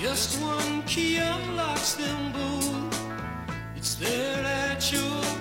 Just one key unlocks them both. It's there at your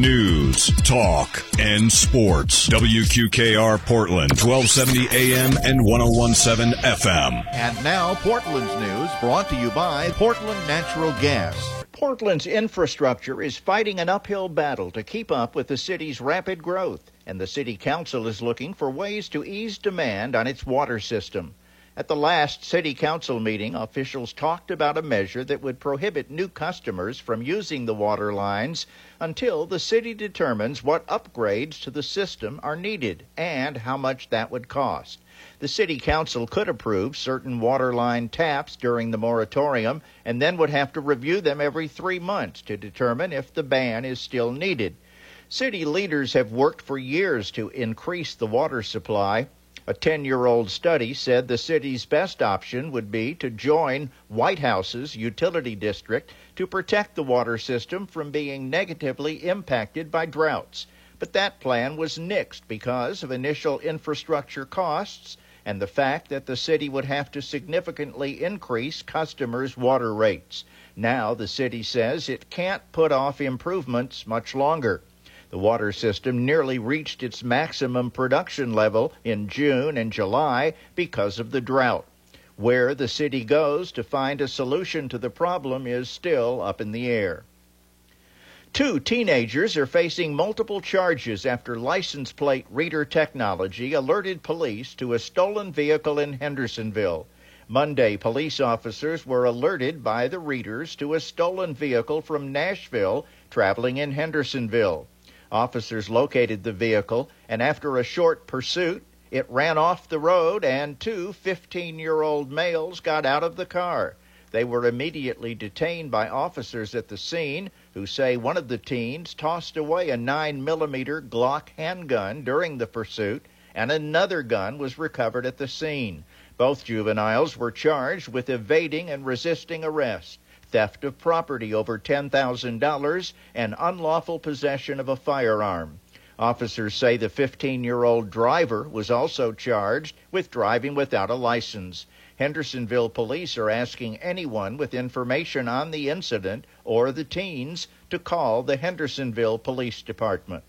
news, talk, and sports. WQKR Portland, 1270 AM and 1017 FM. And now, Portland's news brought to you by Portland Natural Gas. Portland's infrastructure is fighting an uphill battle to keep up with the city's rapid growth, and the city council is looking for ways to ease demand on its water system. At the last city council meeting, officials talked about a measure that would prohibit new customers from using the water lines until the city determines what upgrades to the system are needed and how much that would cost. The city council could approve certain water line taps during the moratorium and then would have to review them every three months to determine if the ban is still needed. City leaders have worked for years to increase the water supply. A 10 year old study said the city's best option would be to join White House's utility district to protect the water system from being negatively impacted by droughts. But that plan was nixed because of initial infrastructure costs and the fact that the city would have to significantly increase customers' water rates. Now the city says it can't put off improvements much longer. The water system nearly reached its maximum production level in June and July because of the drought. Where the city goes to find a solution to the problem is still up in the air. Two teenagers are facing multiple charges after license plate reader technology alerted police to a stolen vehicle in Hendersonville. Monday, police officers were alerted by the readers to a stolen vehicle from Nashville traveling in Hendersonville. Officers located the vehicle, and after a short pursuit, it ran off the road, and two 15 year old males got out of the car. They were immediately detained by officers at the scene who say one of the teens tossed away a 9 millimeter Glock handgun during the pursuit, and another gun was recovered at the scene. Both juveniles were charged with evading and resisting arrest, theft of property over $10,000, and unlawful possession of a firearm. Officers say the 15 year old driver was also charged with driving without a license. Hendersonville police are asking anyone with information on the incident or the teens to call the Hendersonville Police Department.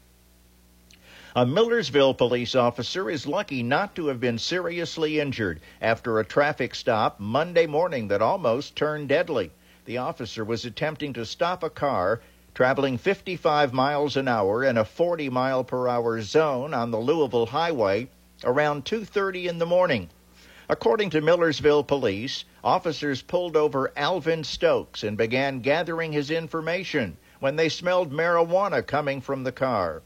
A Millersville police officer is lucky not to have been seriously injured after a traffic stop Monday morning that almost turned deadly. The officer was attempting to stop a car traveling 55 miles an hour in a 40 mile per hour zone on the Louisville Highway around 2:30 in the morning. According to Millersville police, officers pulled over Alvin Stokes and began gathering his information when they smelled marijuana coming from the car.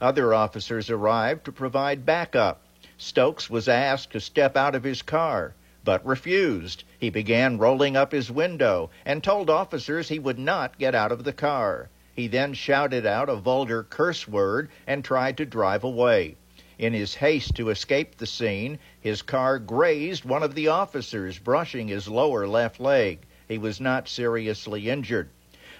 Other officers arrived to provide backup. Stokes was asked to step out of his car, but refused. He began rolling up his window and told officers he would not get out of the car. He then shouted out a vulgar curse word and tried to drive away. In his haste to escape the scene, his car grazed one of the officers, brushing his lower left leg. He was not seriously injured.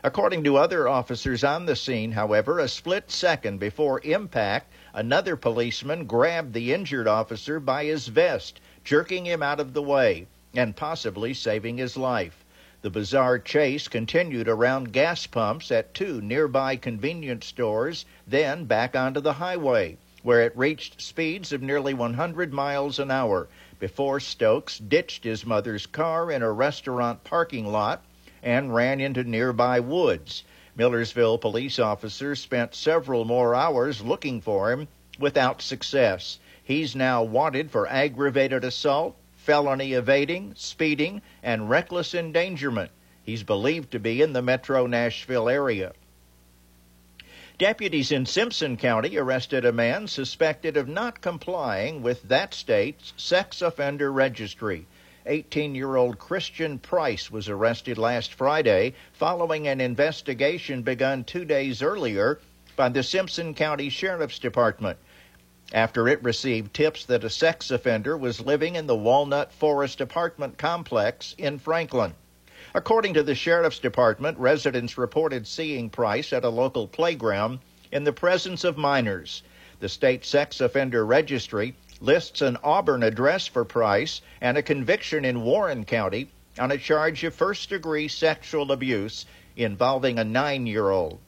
According to other officers on the scene, however, a split second before impact, another policeman grabbed the injured officer by his vest, jerking him out of the way and possibly saving his life. The bizarre chase continued around gas pumps at two nearby convenience stores, then back onto the highway, where it reached speeds of nearly 100 miles an hour before Stokes ditched his mother's car in a restaurant parking lot and ran into nearby woods. Millersville police officers spent several more hours looking for him without success. He's now wanted for aggravated assault, felony evading, speeding, and reckless endangerment. He's believed to be in the metro Nashville area. Deputies in Simpson County arrested a man suspected of not complying with that state's sex offender registry. 18 year old Christian Price was arrested last Friday following an investigation begun two days earlier by the Simpson County Sheriff's Department after it received tips that a sex offender was living in the Walnut Forest apartment complex in Franklin. According to the Sheriff's Department, residents reported seeing Price at a local playground in the presence of minors. The state sex offender registry lists an Auburn address for Price and a conviction in Warren County on a charge of first degree sexual abuse involving a nine year old.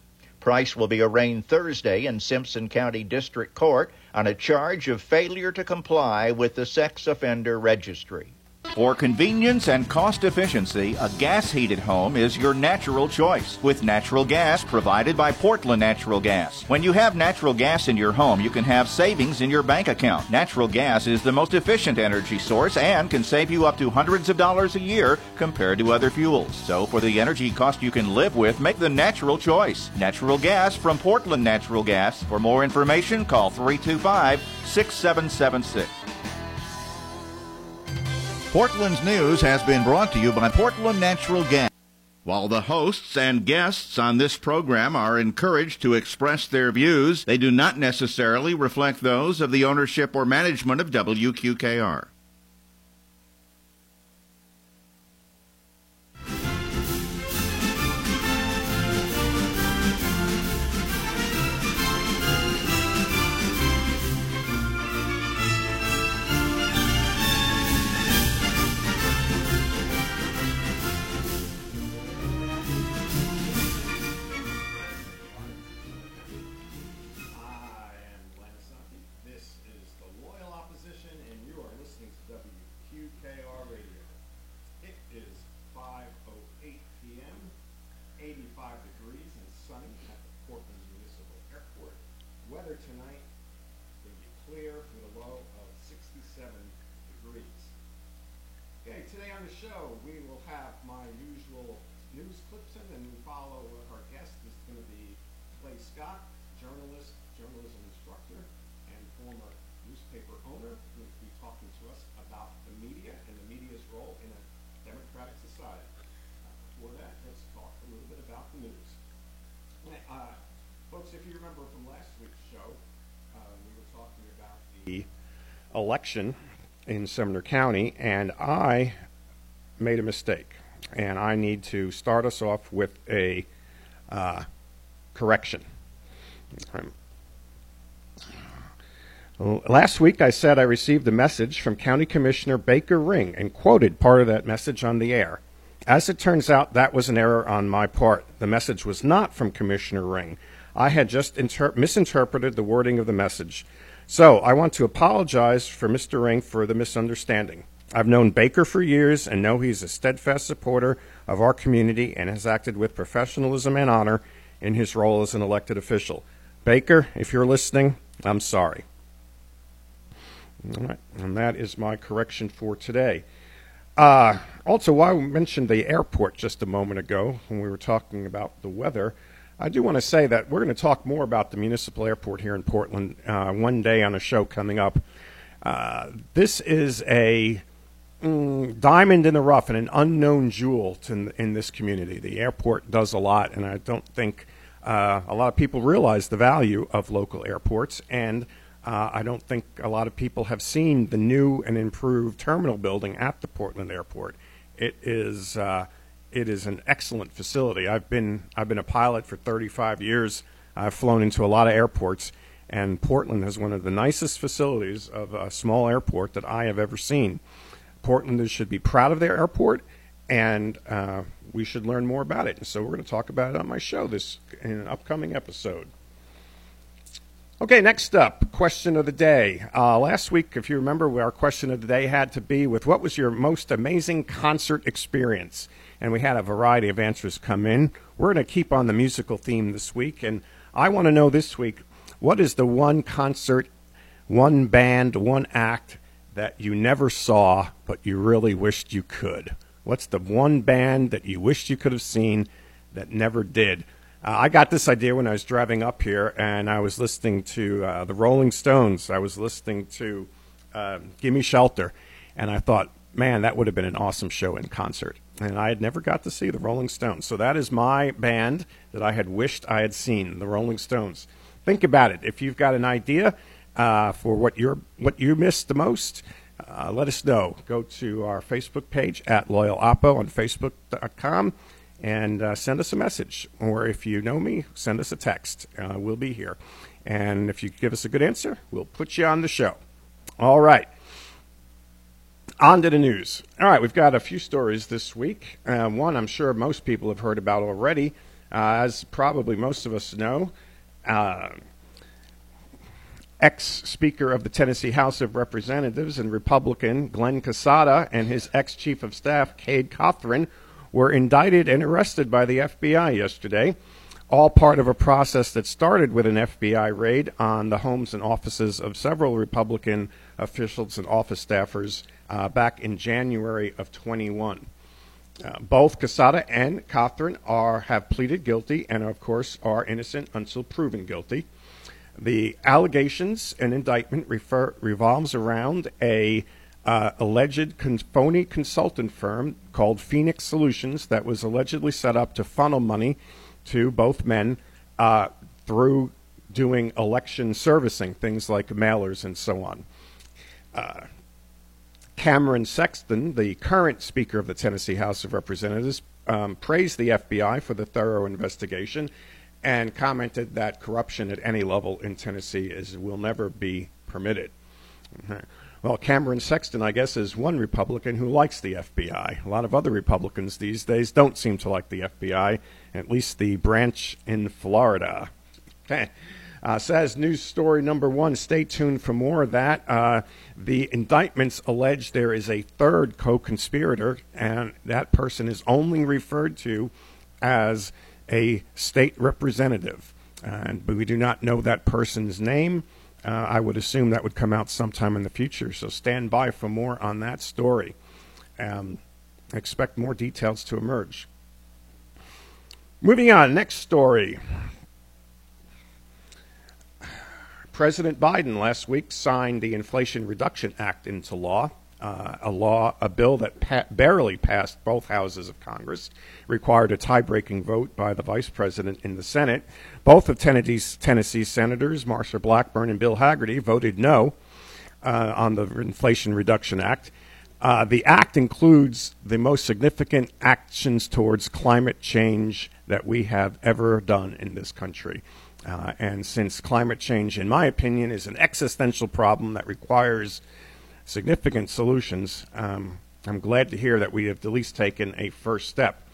Price will be arraigned Thursday in Simpson County District Court on a charge of failure to comply with the sex offender registry. For convenience and cost efficiency, a gas heated home is your natural choice with natural gas provided by Portland Natural Gas. When you have natural gas in your home, you can have savings in your bank account. Natural gas is the most efficient energy source and can save you up to hundreds of dollars a year compared to other fuels. So, for the energy cost you can live with, make the natural choice. Natural gas from Portland Natural Gas. For more information, call 325 6776. Portland's news has been brought to you by Portland Natural Gas. While the hosts and guests on this program are encouraged to express their views, they do not necessarily reflect those of the ownership or management of WQKR. On the show we will have my usual news clips in, and we follow our guest This is going to be Clay Scott, journalist, journalism instructor, and former newspaper owner, who will be talking to us about the media and the media's role in a democratic society. Uh, Before that, let's talk a little bit about the news. Uh, folks, if you remember from last week's show, uh, we were talking about the election in Sumner County, and I made a mistake. And I need to start us off with a uh, correction. Um, Last week, I said I received a message from County Commissioner Baker Ring and quoted part of that message on the air. As it turns out, that was an error on my part. The message was not from Commissioner Ring. I had just inter- misinterpreted the wording of the message. So I want to apologize for Mr. Ring for the misunderstanding. I've known Baker for years and know he's a steadfast supporter of our community and has acted with professionalism and honor in his role as an elected official. Baker, if you're listening, I'm sorry. All right, and that is my correction for today. Uh, also, we mentioned the airport just a moment ago when we were talking about the weather, I do want to say that we're going to talk more about the municipal airport here in Portland uh, one day on a show coming up. Uh, this is a mm, diamond in the rough and an unknown jewel to, in this community. The airport does a lot, and I don't think uh, a lot of people realize the value of local airports. And uh, I don't think a lot of people have seen the new and improved terminal building at the Portland Airport. It is uh, it is an excellent facility. I've been I've been a pilot for 35 years. I've flown into a lot of airports, and Portland has one of the nicest facilities of a small airport that I have ever seen. Portlanders should be proud of their airport, and uh, we should learn more about it. And so we're going to talk about it on my show this in an upcoming episode. Okay, next up, question of the day. Uh, last week, if you remember, our question of the day had to be with what was your most amazing concert experience? And we had a variety of answers come in. We're going to keep on the musical theme this week, and I want to know this week what is the one concert, one band, one act that you never saw but you really wished you could? What's the one band that you wished you could have seen that never did? Uh, I got this idea when I was driving up here, and I was listening to uh, the Rolling Stones. I was listening to uh, "Gimme Shelter," and I thought, man, that would have been an awesome show in concert. And I had never got to see the Rolling Stones, so that is my band that I had wished I had seen, the Rolling Stones. Think about it. If you've got an idea uh, for what you what you missed the most, uh, let us know. Go to our Facebook page at Loyal Oppo on Facebook.com and uh, send us a message. Or if you know me, send us a text. Uh, we'll be here. And if you give us a good answer, we'll put you on the show. All right. On to the news. All right, we've got a few stories this week. Uh, one I'm sure most people have heard about already, uh, as probably most of us know. Ex Speaker of the Tennessee House of Representatives and Republican Glenn Casada and his ex Chief of Staff, Cade Cothran, were indicted and arrested by the FBI yesterday, all part of a process that started with an FBI raid on the homes and offices of several Republican officials and office staffers uh, back in January of 21. Uh, both Casada and Cothran are have pleaded guilty and, of course, are innocent until proven guilty. The allegations and indictment refer, revolves around a uh, alleged con- phony consultant firm called Phoenix Solutions that was allegedly set up to funnel money to both men uh, through doing election servicing, things like mailers and so on. Uh, Cameron Sexton, the current Speaker of the Tennessee House of Representatives, um, praised the FBI for the thorough investigation and commented that corruption at any level in Tennessee is will never be permitted. Well, Cameron Sexton, I guess, is one Republican who likes the FBI. A lot of other Republicans these days don't seem to like the FBI, at least the branch in Florida. Okay. Uh, says news story number one. Stay tuned for more of that. Uh, the indictments allege there is a third co conspirator, and that person is only referred to as a state representative. But we do not know that person's name. Uh, I would assume that would come out sometime in the future. So stand by for more on that story. Um, expect more details to emerge. Moving on, next story. President Biden last week signed the Inflation Reduction Act into law, uh, a law, a bill that pa- barely passed both houses of Congress, required a tie-breaking vote by the vice president in the Senate. Both of Tennessee's, Tennessee senators, Marsha Blackburn and Bill Hagerty, voted no uh, on the Inflation Reduction Act. Uh, the act includes the most significant actions towards climate change that we have ever done in this country. Uh, and since climate change, in my opinion, is an existential problem that requires significant solutions, um, I'm glad to hear that we have at least taken a first step.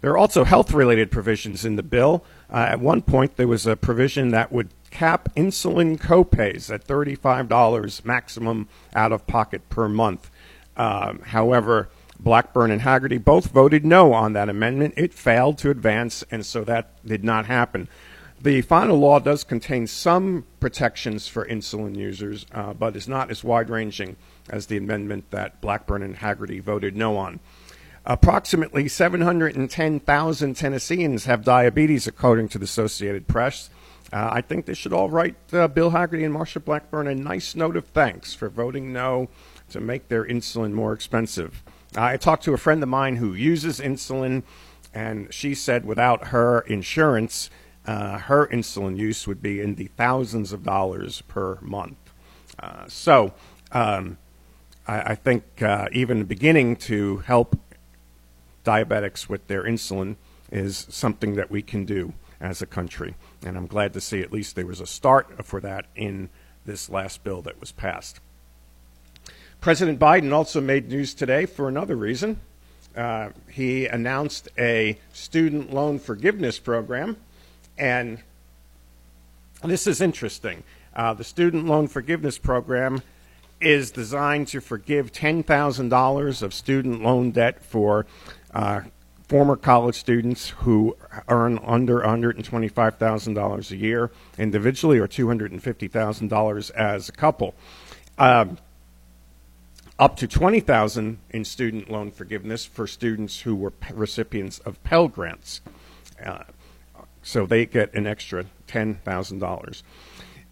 There are also health related provisions in the bill. Uh, at one point, there was a provision that would cap insulin copays at $35 maximum out of pocket per month. Um, however, Blackburn and Hagerty both voted no on that amendment. It failed to advance, and so that did not happen. The final law does contain some protections for insulin users, uh, but is not as wide ranging as the amendment that Blackburn and Hagerty voted no on. Approximately 710,000 Tennesseans have diabetes, according to the Associated Press. Uh, I think they should all write uh, Bill Hagerty and Marsha Blackburn a nice note of thanks for voting no to make their insulin more expensive. I talked to a friend of mine who uses insulin, and she said without her insurance, uh, her insulin use would be in the thousands of dollars per month. Uh, so um, I, I, think uh, even beginning to help diabetics with their insulin is something that we can do as a country. And I'm glad to see at least there was a start for that in this last bill that was passed. President Biden also made news today for another reason. Uh, he announced a student loan forgiveness program, and this is interesting. Uh, the student loan forgiveness program is designed to forgive $10,000 of student loan debt for uh, former college students who earn under $125,000 a year individually or $250,000 as a couple. Um, up to 20000 in student loan forgiveness for students who were recipients of Pell Grants. Uh, so they get an extra $10,000.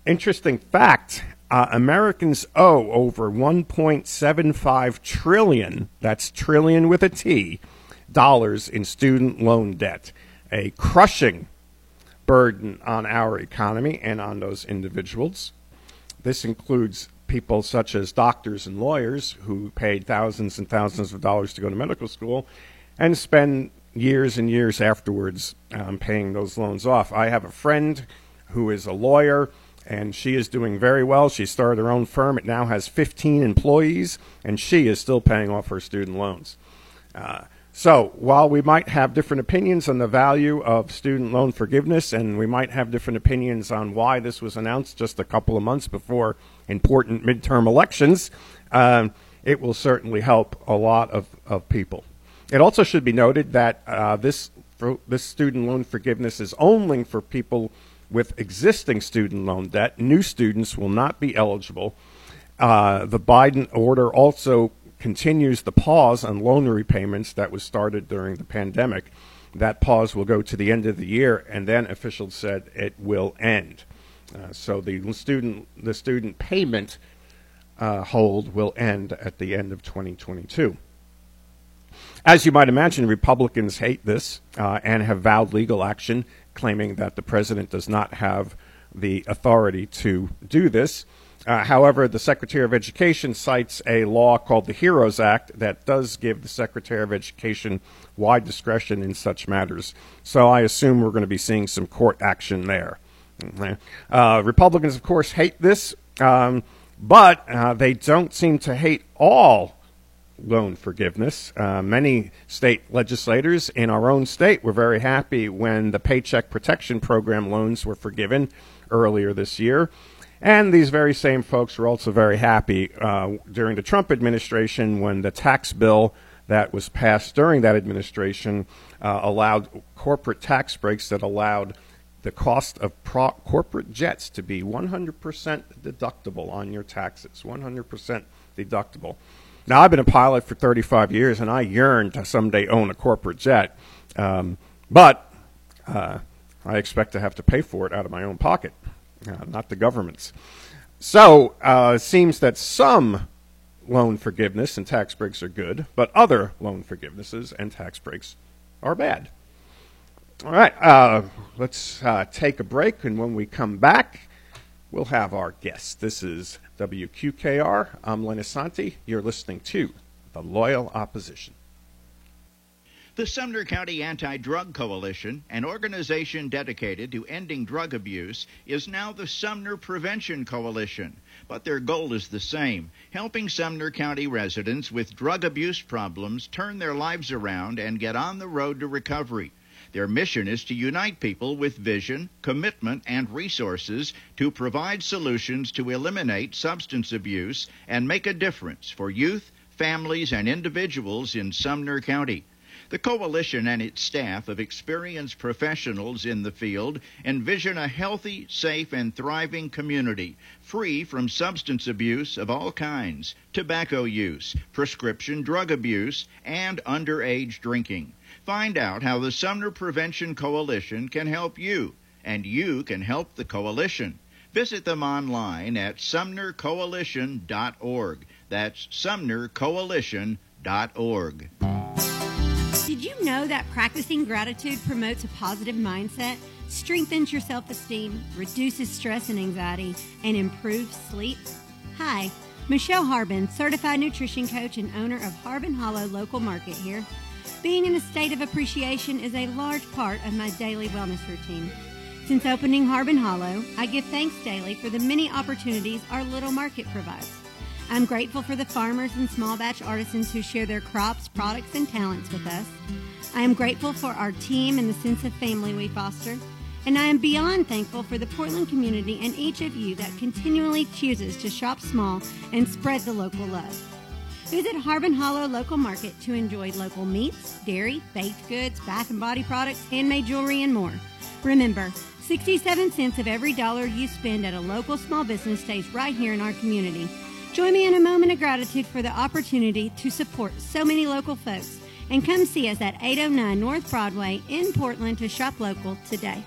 Interesting fact uh, Americans owe over 1.75 trillion, that's trillion with a T, dollars in student loan debt, a crushing burden on our economy and on those individuals. This includes people such as doctors and lawyers who paid thousands and thousands of dollars to go to medical school and spend years and years afterwards um, paying those loans off. I have a friend who is a lawyer and she is doing very well. She started her own firm. It now has 15 employees, and she is still paying off her student loans. Uh, so, while we might have different opinions on the value of student loan forgiveness, and we might have different opinions on why this was announced just a couple of months before important midterm elections, um, it will certainly help a lot of, of people. It also should be noted that uh, this, this student loan forgiveness is only for people with existing student loan debt. New students will not be eligible. Uh, the Biden order also continues the pause on loan repayments that was started during the pandemic. That pause will go to the end of the year, and then officials said it will end. Uh, so the student the student payment uh, hold will end at the end of 2022. As you might imagine, Republicans hate this uh, and have vowed legal action claiming that the president does not have the authority to do this. Uh, however, the Secretary of Education cites a law called the HEROES Act that does give the Secretary of Education wide discretion in such matters. So I assume we're going to be seeing some court action there. Uh, Republicans, of course, hate this, um, but uh, they don't seem to hate all loan forgiveness. Uh, many state legislators in our own state were very happy when the Paycheck Protection Program loans were forgiven earlier this year. And these very same folks were also very happy uh, during the Trump administration when the tax bill that was passed during that administration uh, allowed corporate tax breaks that allowed the cost of pro- corporate jets to be 100% deductible on your taxes. 100% deductible. Now, I've been a pilot for 35 years, and I yearn to someday own a corporate jet. Um, but uh, I expect to have to pay for it out of my own pocket, uh, not the government's. So uh, it seems that some loan forgiveness and tax breaks are good, but other loan forgivenesses and tax breaks are bad. All right, uh, let's uh, take a break, and when we come back, we'll have our guest. This is WQKR. I'm Len Assante. You're listening to The Loyal Opposition. The Sumner County Anti Drug Coalition, an organization dedicated to ending drug abuse, is now the Sumner Prevention Coalition. But their goal is the same helping Sumner County residents with drug abuse problems turn their lives around and get on the road to recovery. Their mission is to unite people with vision, commitment, and resources to provide solutions to eliminate substance abuse and make a difference for youth, families, and individuals in Sumner County. The coalition and its staff of experienced professionals in the field envision a healthy, safe, and thriving community free from substance abuse of all kinds, tobacco use, prescription drug abuse, and underage drinking. Find out how the Sumner Prevention Coalition can help you, and you can help the coalition. Visit them online at sumnercoalition.org. That's sumnercoalition.org. Did you know that practicing gratitude promotes a positive mindset, strengthens your self esteem, reduces stress and anxiety, and improves sleep? Hi, Michelle Harbin, certified nutrition coach and owner of Harbin Hollow Local Market here. Being in a state of appreciation is a large part of my daily wellness routine. Since opening Harbin Hollow, I give thanks daily for the many opportunities our little market provides. I'm grateful for the farmers and small batch artisans who share their crops, products, and talents with us. I am grateful for our team and the sense of family we foster. And I am beyond thankful for the Portland community and each of you that continually chooses to shop small and spread the local love. Visit Harbin Hollow Local Market to enjoy local meats, dairy, baked goods, bath and body products, handmade jewelry, and more. Remember, 67 cents of every dollar you spend at a local small business stays right here in our community. Join me in a moment of gratitude for the opportunity to support so many local folks and come see us at 809 North Broadway in Portland to shop local today.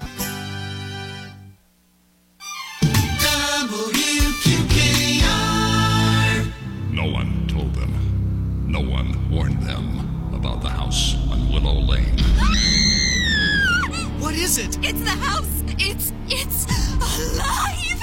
WQKR. No one told them. No one warned them about the house on Willow Lane. What is it? It's the house. It's it's alive.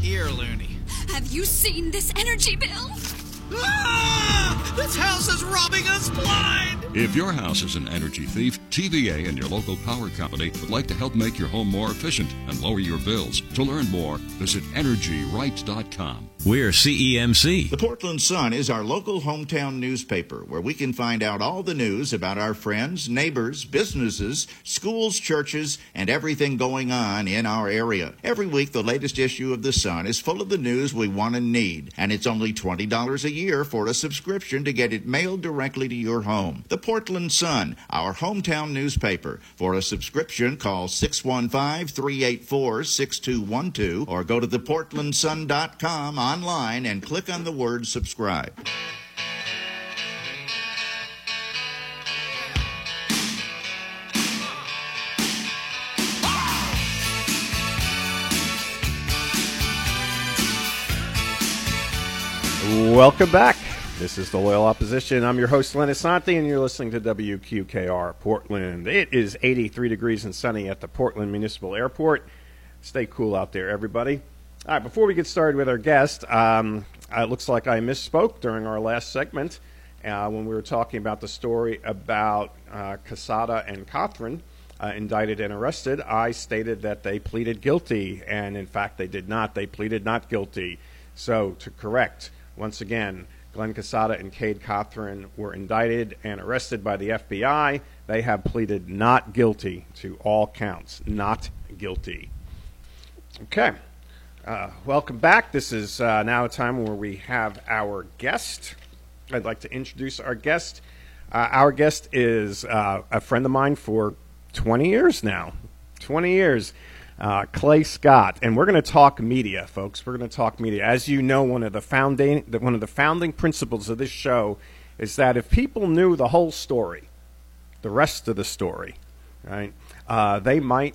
Here, Looney. Have you seen this energy bill? Ah! This house is robbing us blind! If your house is an energy thief, TVA and your local power company would like to help make your home more efficient and lower your bills. To learn more, visit energyright.com. We're CEMC. The Portland Sun is our local hometown newspaper where we can find out all the news about our friends, neighbors, businesses, schools, churches, and everything going on in our area. Every week, the latest issue of The Sun is full of the news we want and need, and it's only $20 a year for a subscription to get it mailed directly to your home. The Portland Sun, our hometown newspaper. For a subscription, call 615 384 6212 or go to theportlandsun.com online and click on the word subscribe. Welcome back. This is the Loyal Opposition. I'm your host, Len Assante, and you're listening to WQKR Portland. It is 83 degrees and sunny at the Portland Municipal Airport. Stay cool out there, everybody. All right, before we get started with our guest, um, it looks like I misspoke during our last segment uh, when we were talking about the story about uh, Casada and Cothran. Uh, indicted and arrested, I stated that they pleaded guilty, and in fact, they did not. They pleaded not guilty. So, to correct, once again, Glenn Casada and Cade Cothran were indicted and arrested by the FBI. They have pleaded not guilty to all counts. Not guilty. Okay. Uh, welcome back. This is uh, now a time where we have our guest. I'd like to introduce our guest. Uh, our guest is uh, a friend of mine for 20 years now. 20 years. Uh, Clay Scott, and we're going to talk media, folks. We're going to talk media. As you know, one of the founding one of the founding principles of this show is that if people knew the whole story, the rest of the story, right, uh, they might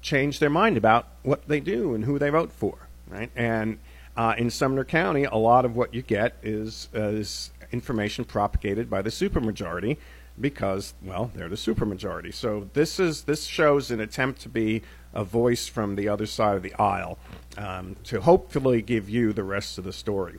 change their mind about what they do and who they vote for, right? And uh, in Sumner County, a lot of what you get is, uh, is information propagated by the supermajority because, well, they're the supermajority. So this is this shows an attempt to be a voice from the other side of the aisle um, to hopefully give you the rest of the story.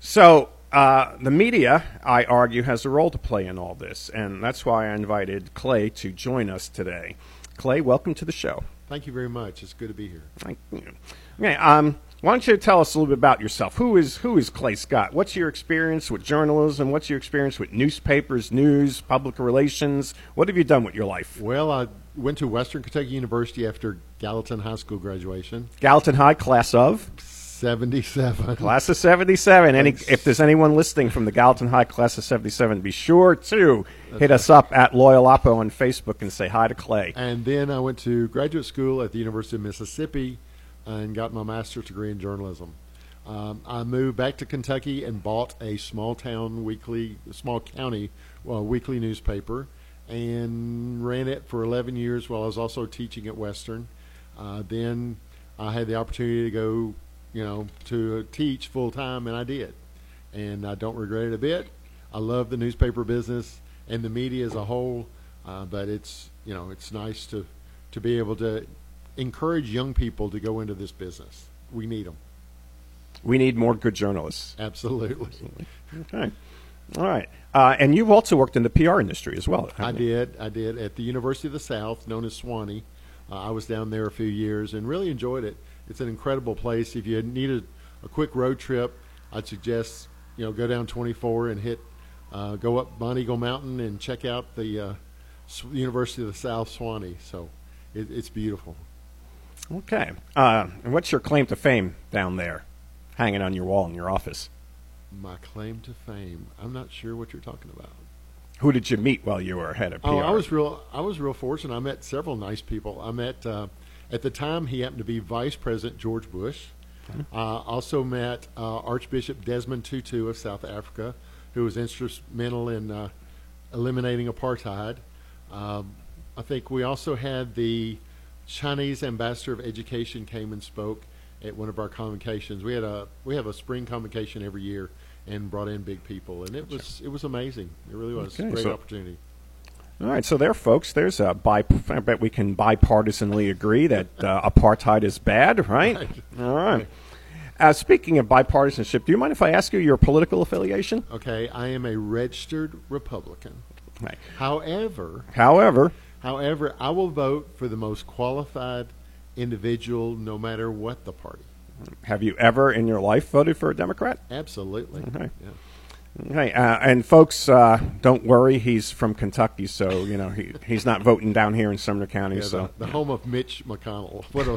So uh, the media, I argue, has a role to play in all this, and that's why I invited Clay to join us today. Clay, welcome to the show. Thank you very much. It's good to be here. Thank you. Okay, um, why don't you tell us a little bit about yourself? Who is who is Clay Scott? What's your experience with journalism? What's your experience with newspapers, news, public relations? What have you done with your life? Well, I went to Western Kentucky University after Gallatin High School graduation. Gallatin High, class of 77. class of '77. Any, if there's anyone listening from the Gallatin High class of '77, be sure to hit us up at Loyal Oppo on Facebook and say hi to Clay. And then I went to graduate school at the University of Mississippi and got my master's degree in journalism. Um, I moved back to Kentucky and bought a small town weekly, small county uh, weekly newspaper and ran it for 11 years while I was also teaching at Western. Uh, then I had the opportunity to go, you know, to teach full time, and I did. And I don't regret it a bit. I love the newspaper business and the media as a whole, uh, but it's you know it's nice to to be able to encourage young people to go into this business. We need them We need more good journalists. absolutely. Okay. All right. Uh, and you've also worked in the PR industry as well. I did. I did at the University of the South, known as Sewanee. Uh, I was down there a few years and really enjoyed it. It's an incredible place. If you need a, quick road trip, I'd suggest you know go down 24 and hit, uh, go up Monteagle Mountain and check out the uh, University of the South Sewanee. So it, it's beautiful. Okay. Uh, and what's your claim to fame down there, hanging on your wall in your office? My claim to fame. I'm not sure what you're talking about. Who did you meet while you were head of PR? Oh, I was real. I was real fortunate. I met several nice people. I met uh, at the time he happened to be Vice President George Bush. Uh, also met uh, Archbishop Desmond Tutu of South Africa, who was instrumental in uh, eliminating apartheid. Um, I think we also had the Chinese ambassador of education came and spoke at one of our convocations. We had a we have a spring convocation every year and brought in big people, and it was it was amazing. It really was Okay, a great so- opportunity. All right, so there, folks. There's a bi. I bet we can bipartisanly agree that uh, apartheid is bad, right? Right. All right. Uh, speaking of bipartisanship, do you mind if I ask you your political affiliation? Okay, I am a registered Republican. Right. However, However, however, I will vote for the most qualified individual, no matter what the party. Have you ever in your life voted for a Democrat? Absolutely. Okay. Yeah. Okay, uh, and folks, uh, don't worry. He's from Kentucky, so you know he, he's not voting down here in Sumner County. Yeah, so the, the home of Mitch McConnell. What a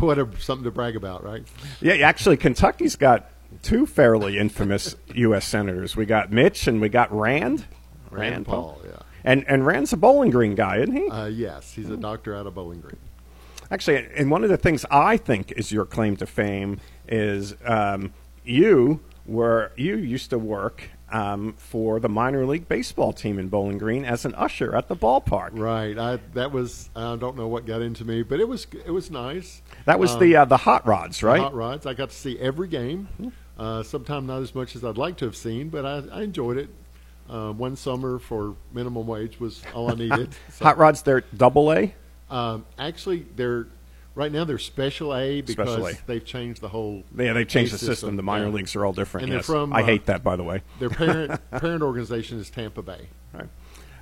what a something to brag about, right? Yeah, actually, Kentucky's got two fairly infamous U.S. senators. We got Mitch and we got Rand. Rand Paul, yeah. And and Rand's a Bowling Green guy, isn't he? Uh, yes, he's a doctor out of Bowling Green. Actually, and one of the things I think is your claim to fame is um, you were you used to work um, for the minor league baseball team in Bowling Green as an usher at the ballpark. Right. I that was I don't know what got into me, but it was it was nice. That was Um, the uh, the hot rods, right? Hot rods. I got to see every game. Uh, Sometimes not as much as I'd like to have seen, but I, I enjoyed it. Uh, one summer for minimum wage was all I needed. So, Hot rods, they're double A. Um, actually, they're right now they're special A because Special A. they've changed the whole. Yeah, they've changed the system. The minor yeah. leagues are all different. And they're from, I uh, hate that, by the way. Their parent parent organization is Tampa Bay. Right.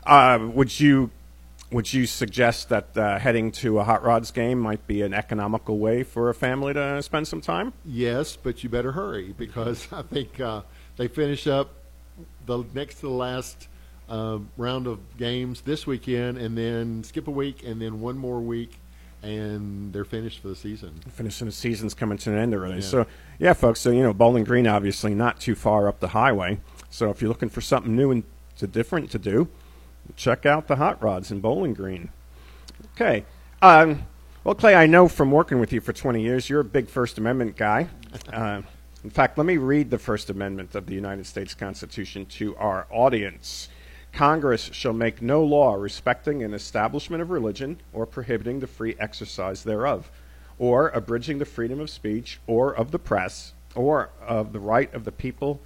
Uh, would you would you suggest that uh, heading to a hot rods game might be an economical way for a family to spend some time? Yes, but you better hurry because I think uh, they finish up the next to the last uh, round of games this weekend, and then skip a week, and then one more week, and they're finished for the season. Finishing the season's coming to an end already. Yeah. So yeah, folks. So you know, Bowling Green obviously not too far up the highway. So if you're looking for something new and to different to do, check out the hot rods in Bowling Green. Okay. Um, well, Clay, I know from working with you for 20 years, you're a big First Amendment guy. Uh, in fact, let me read the First Amendment of the United States Constitution to our audience. Congress shall make no law respecting an establishment of religion or prohibiting the free exercise thereof, or abridging the freedom of speech or of the press, or of the right of the people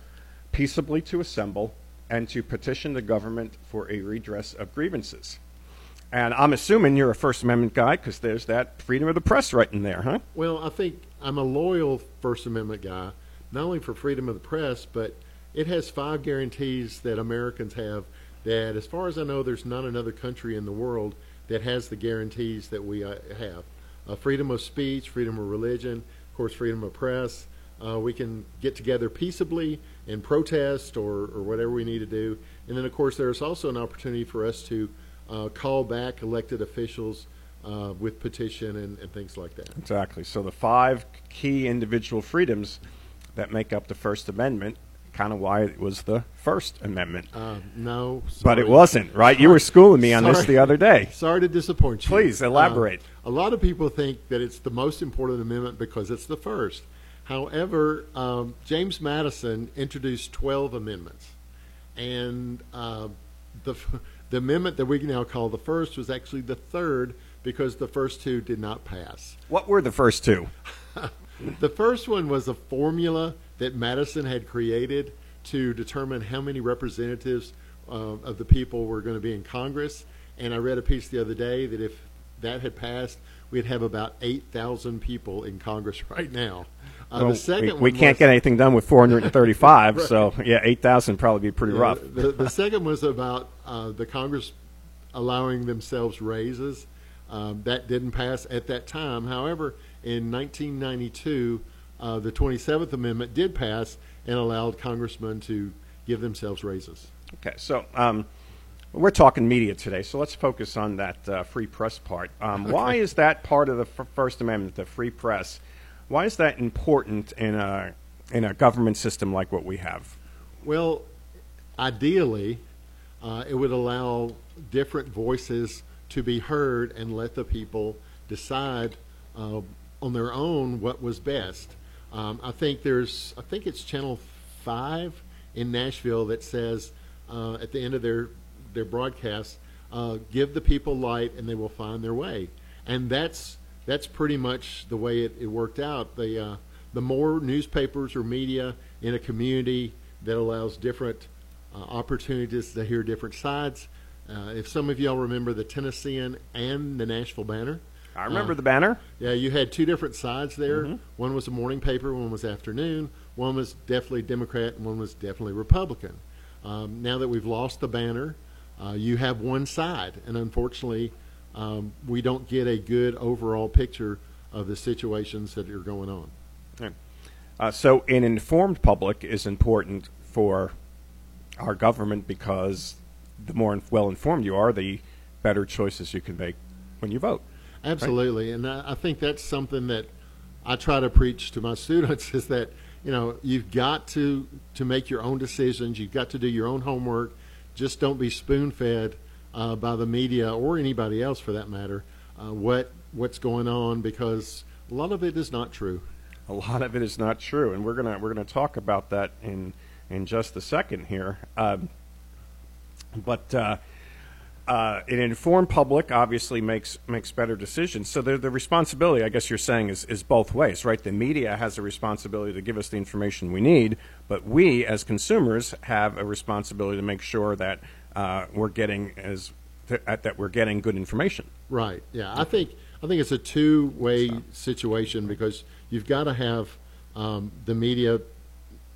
peaceably to assemble and to petition the government for a redress of grievances. And I'm assuming you're a First Amendment guy because there's that freedom of the press right in there, huh? Well, I think I'm a loyal First Amendment guy, not only for freedom of the press, but it has five guarantees that Americans have. That, as far as I know, there's not another country in the world that has the guarantees that we uh, have. Uh, freedom of speech, freedom of religion, of course, freedom of press. Uh, we can get together peaceably and protest or, or whatever we need to do. And then, of course, there's also an opportunity for us to uh, call back elected officials uh, with petition and, and things like that. Exactly. So the five key individual freedoms that make up the First Amendment, kind of why it was the First Amendment. Uh, no, But it wasn't, right? You were schooling me on this the other day. Sorry to disappoint you. Please, elaborate. Uh, a lot of people think that it's the most important amendment because it's the first. However, um, James Madison introduced 12 amendments. And uh, the, the amendment that we now call the first was actually the third because the first two did not pass. What were the first two? The first one was a formula that Madison had created to determine how many representatives uh, of the people were going to be in Congress. And I read a piece the other day that if that had passed, we'd have about 8,000 people in Congress right now. Uh, Well, the second we, we can't was- get anything done with 435, so yeah, 8,000 probably be pretty Yeah, rough. The, the second was about uh, the Congress allowing themselves raises. Um, that didn't pass at that time. However, in 1992, uh, the 27th Amendment did pass and allowed congressmen to give themselves raises. Okay, so um, we're talking media today, so let's focus on that uh, free press part. Um, Why is that part of the f- First Amendment, the free press? Why is that important in a in a government system like what we have? Well, ideally, uh, it would allow different voices to be heard and let the people decide uh, on their own what was best. Um, I think there's, I think it's Channel Five in Nashville that says uh, at the end of their their broadcast, uh, "Give the people light, and they will find their way." And that's that's pretty much the way it, it worked out. The uh, the more newspapers or media in a community that allows different uh, opportunities to hear different sides. Uh, if some of y'all remember the Tennessean and the Nashville Banner, I remember Uh, the banner. yeah, you had two different sides there. One was a morning paper, one was afternoon. One was definitely Democrat, and one was definitely Republican. Um, now that we've lost the banner, uh, you have one side, and unfortunately, um, we don't get a good overall picture of the situations that are going on. Uh, so, an informed public is important for our government because the more well informed you are, the better choices you can make when you vote. Absolutely, and I, I think that's something that I try to preach to my students is that you know you've got to to make your own decisions. You've got to do your own homework. Just don't be spoon fed uh, by the media or anybody else for that matter. Uh, what what's going on because a lot of it is not true. A lot of it is not true, and we're gonna we're gonna talk about that in in just a second here. Um, but uh, uh, an informed public obviously makes makes better decisions. So the the responsibility, I guess you're saying, is is both ways, right? The media has a responsibility to give us the information we need, but we as consumers have a responsibility to make sure that uh, we're getting as th- that we're getting good information. Right. Yeah. I think I think it's a two way situation because you've got to have um, the media,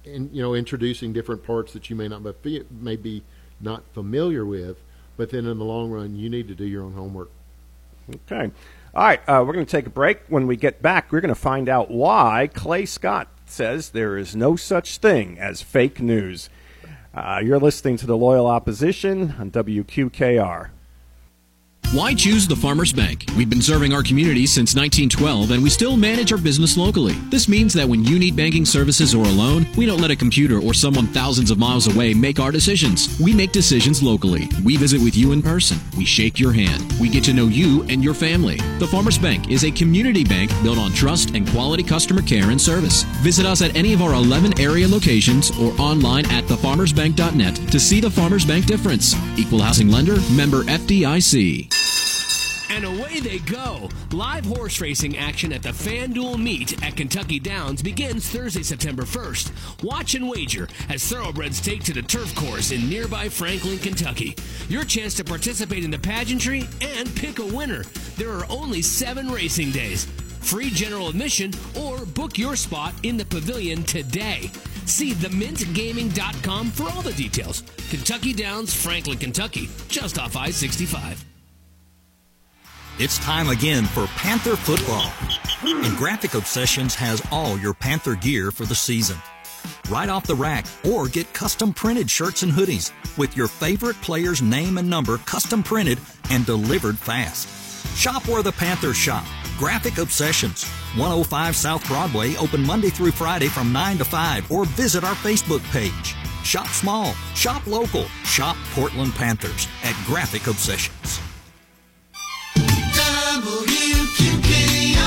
in, you know, introducing different parts that you may not be may be not familiar with, but then in the long run, you need to do your own homework. Okay. All right. Uh, we're going to take a break. When we get back, we're going to find out why Clay Scott says there is no such thing as fake news. Uh, you're listening to the Loyal Opposition on WQKR. Why choose the Farmers Bank? We've been serving our community since 1912 and we still manage our business locally. This means that when you need banking services or a loan, we don't let a computer or someone thousands of miles away make our decisions. We make decisions locally. We visit with you in person. We shake your hand. We get to know you and your family. The Farmers Bank is a community bank built on trust and quality customer care and service. Visit us at any of our 11 area locations or online at thefarmersbank.net to see the Farmers Bank difference. Equal housing lender, member FDIC. And away they go. Live horse racing action at the FanDuel Meet at Kentucky Downs begins Thursday, September 1st. Watch and wager as thoroughbreds take to the turf course in nearby Franklin, Kentucky. Your chance to participate in the pageantry and pick a winner. There are only seven racing days. Free general admission or book your spot in the pavilion today. See themintgaming.com for all the details. Kentucky Downs, Franklin, Kentucky, just off I 65. It's time again for Panther football. And Graphic Obsessions has all your Panther gear for the season. Right off the rack, or get custom printed shirts and hoodies with your favorite player's name and number custom printed and delivered fast. Shop where the Panthers shop. Graphic Obsessions, 105 South Broadway, open Monday through Friday from 9 to 5, or visit our Facebook page. Shop small, shop local, shop Portland Panthers at Graphic Obsessions. WQKR.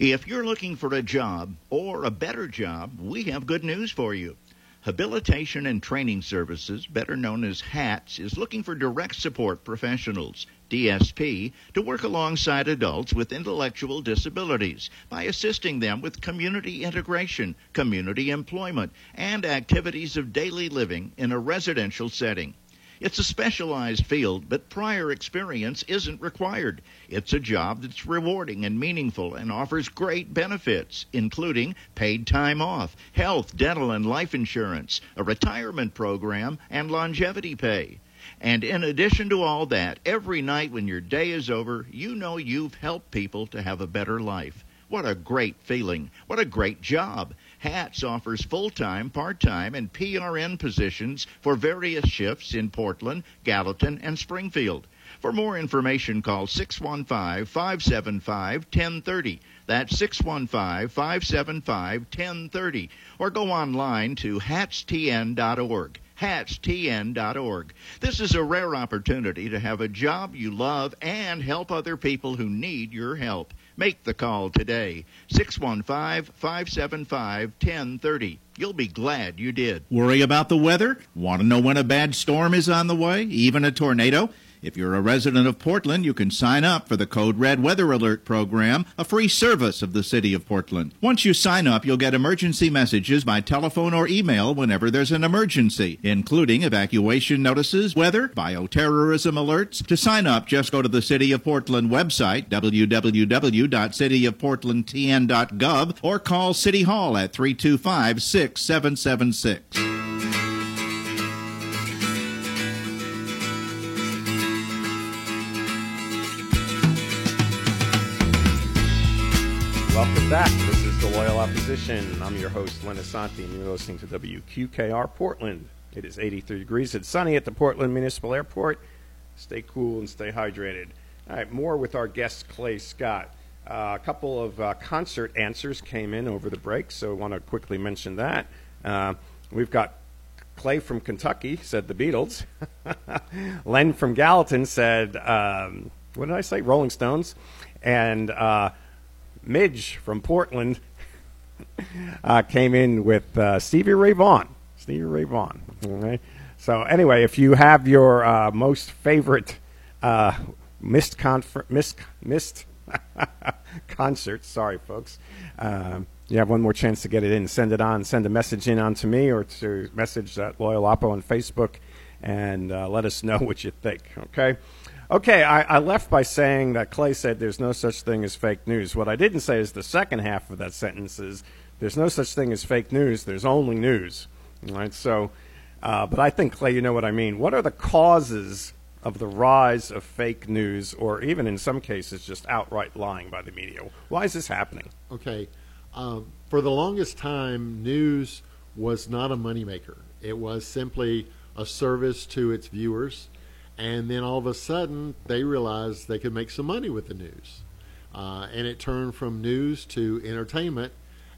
If you're looking for a job or a better job, we have good news for you. Habilitation and Training Services, better known as HATS, is looking for direct support professionals, DSP, to work alongside adults with intellectual disabilities by assisting them with community integration, community employment, and activities of daily living in a residential setting. It's a specialized field, but prior experience isn't required. It's a job that's rewarding and meaningful and offers great benefits, including paid time off, health, dental, and life insurance, a retirement program, and longevity pay. And in addition to all that, every night when your day is over, you know you've helped people to have a better life. What a great feeling. What a great job. HATS offers full time, part time, and PRN positions for various shifts in Portland, Gallatin, and Springfield. For more information, call 615 575 1030. That's 615 575 1030. Or go online to hatstn.org. HATSTN.org. This is a rare opportunity to have a job you love and help other people who need your help. Make the call today. 615 575 1030. You'll be glad you did. Worry about the weather? Want to know when a bad storm is on the way? Even a tornado? If you're a resident of Portland, you can sign up for the Code Red Weather Alert program, a free service of the City of Portland. Once you sign up, you'll get emergency messages by telephone or email whenever there's an emergency, including evacuation notices, weather, bioterrorism alerts. To sign up, just go to the City of Portland website, www.cityofportlandtn.gov, or call City Hall at 325 6776. Welcome back. This is the Loyal Opposition. I'm your host, Len Assante, and you're listening to WQKR Portland. It is 83 degrees. It's sunny at the Portland Municipal Airport. Stay cool and stay hydrated. All right, more with our guest, Clay Scott. Uh, a couple of uh, concert answers came in over the break, so I want to quickly mention that. Uh, we've got Clay from Kentucky said the Beatles. Len from Gallatin said, um, what did I say? Rolling Stones. And uh, Midge from Portland uh, came in with uh, Stevie Ray Vaughan. Stevie Ray Vaughan. Right. So anyway, if you have your uh, most favorite uh, missed confer- missed missed concert, sorry folks, um, you have one more chance to get it in. Send it on. Send a message in on to me or to message that Loyal Oppo on Facebook, and uh, let us know what you think. Okay. Okay, I, I, left by saying that Clay said there's no such thing as fake news. What I didn't say is the second half of that sentence is there's no such thing as fake news. There's only news. Right. So, uh, but I think Clay, you know what I mean. What are the causes of the rise of fake news, or even in some cases, just outright lying by the media? Why is this happening? Okay, um, for the longest time, news was not a moneymaker. It was simply a service to its viewers and then all of a sudden they realized they could make some money with the news. Uh, and it turned from news to entertainment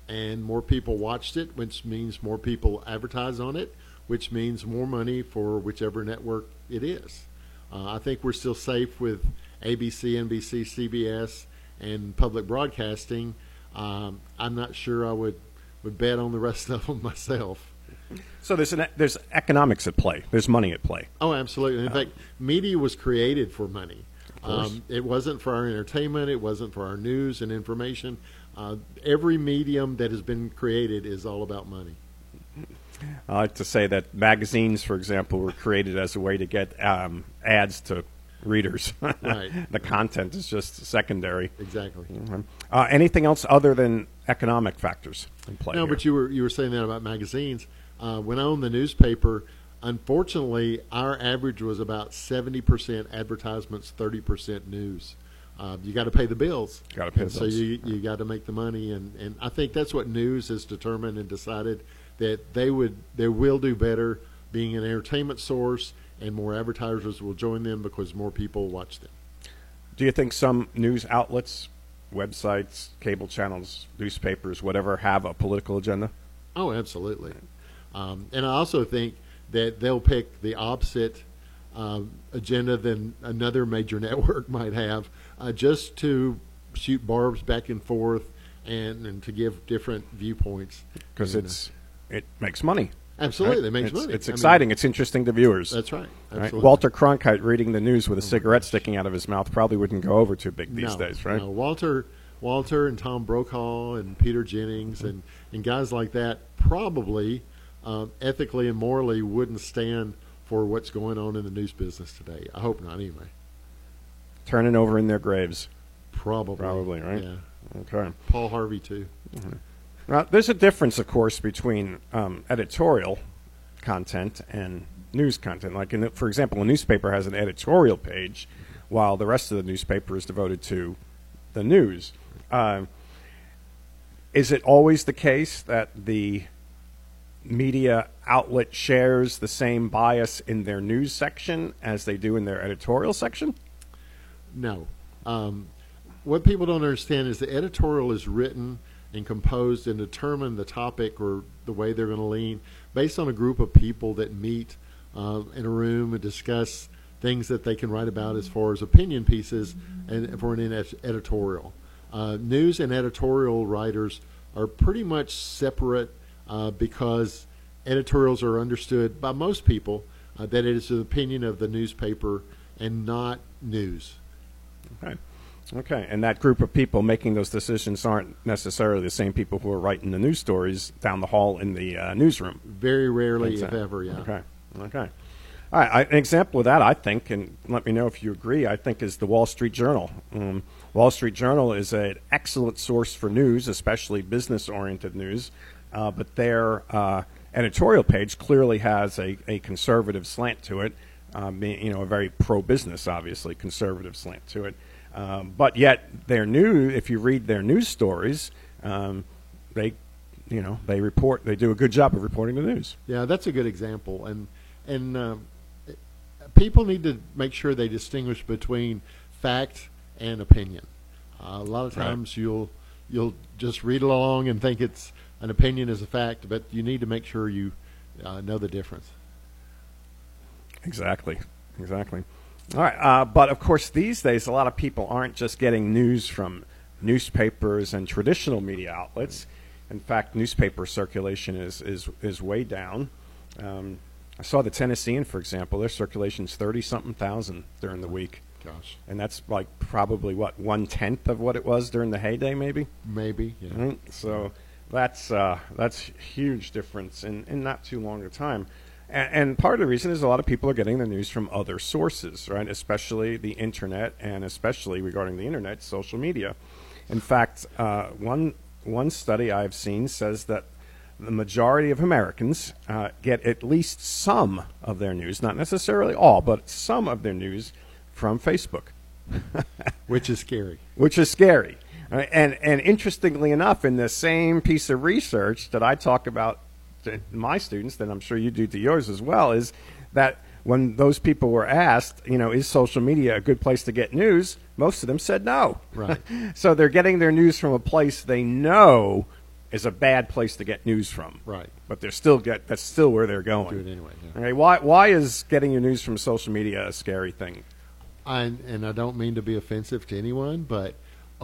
and more people watched it which means more people advertise on it which means more money for whichever network it is. Uh, i think we're still safe with abc nbc cbs and public broadcasting. Um, i'm not sure i would, would bet on the rest of them myself so there's an, there's economics at play. There's money at play. Oh, absolutely. In uh, fact, media was created for money. Um, it wasn't for our entertainment. It wasn't for our news and information. Uh, every medium that has been created is all about money. I like to say that magazines, for example, were created as a way to get um, ads to readers. Right. the content is just secondary. Exactly. Mm-hmm. Uh, anything else other than economic factors in play. No, here. but you were you were saying that about magazines. Uh, when I owned the newspaper, unfortunately, our average was about seventy percent advertisements, thirty percent news. Uh, you got to pay the bills. Gotta pay the so bills. you you got to make the money, and, and I think that's what news has determined and decided that they would they will do better being an entertainment source, and more advertisers will join them because more people watch them. Do you think some news outlets, websites, cable channels, newspapers, whatever, have a political agenda? Oh, absolutely. Um, and I also think that they'll pick the opposite um, agenda than another major network might have, uh, just to shoot barbs back and forth and, and to give different viewpoints. Because it's it makes money. Absolutely, right? it makes It's- money. It's I mean- exciting. it's interesting to viewers. That's right. Right? Absolutely. Walter Cronkite reading the news with a cigarette sticking out of his mouth probably wouldn't go over too big these no, days, right? No, Walter, Walter, and Tom Brokaw and Peter Jennings and, and guys like that probably um, ethically and morally wouldn't stand for what's going on in the news business today. I hope not, anyway. Turning over in their graves. Probably. Probably, right? Yeah. Okay. Paul Harvey too. Now, there's a difference, of course, between um, editorial content and news content. Like, in the, for example, a newspaper has an editorial page, while the rest of the newspaper is devoted to the news. Um is it always the case that the media outlet shares the same bias in their news section as they do in their editorial section? No. Um, what people don't understand is the editorial is written and composed and determine the topic or the way they're going to lean based on a group of people that meet um, in a room and discuss things that they can write about as far as opinion pieces and for an editorial. Uh, news and editorial writers are pretty much separate uh, because editorials are understood by most people uh, that it is the opinion of the newspaper and not news. Okay. Okay, and that group of people making those decisions aren't necessarily the same people who are writing the news stories down the hall in the uh, newsroom. Very rarely, if ever, yeah. Okay. Okay. All right. I, an example of that, I think, and let me know if you agree. I think is the Wall Street Journal. Um, Wall Street Journal is an excellent source for news, especially business-oriented news. Uh, but their uh, editorial page clearly has a, a conservative slant to it. Um, you know, a very pro-business, obviously, conservative slant to it. Um, but yet, their new, if you read their news stories, um, they, you know, they report. They do a good job of reporting the news. Yeah, that's a good example, and and um, people need to make sure they distinguish between fact and opinion. Uh, a lot of Right. times you'll you'll just read along and think it's an opinion is a fact, but you need to make sure you uh, know the difference. Exactly. Exactly. All right. Uh, but of course, these days, a lot of people aren't just getting news from newspapers and traditional media outlets. In fact, newspaper circulation is, is, is way down. Um, I saw the Tennessean, for example, their circulation's 30 something thousand during the week. Gosh. And that's like probably, what, one tenth of what it was during the heyday, maybe? Maybe, yeah. Right? So that's uh, that's huge difference in, in not too long a time. And, and part of the reason is a lot of people are getting their news from other sources, right? Especially the internet, and especially regarding the internet, social media. In fact, uh, one one study I've seen says that the majority of Americans uh, get at least some of their news, not necessarily all, but some of their news from Facebook which is scary. which is scary. And and interestingly enough, in the same piece of research that I talk about to my students, that I'm sure you do to yours as well, is that when those people were asked, you know, is social media a good place to get news? Most of them said no. Right. so they're getting their news from a place they know is a bad place to get news from. Right. But they're still get that's still where they're going. Do it anyway, yeah. Okay, why why is getting your news from social media a scary thing? I, and I don't mean to be offensive to anyone, but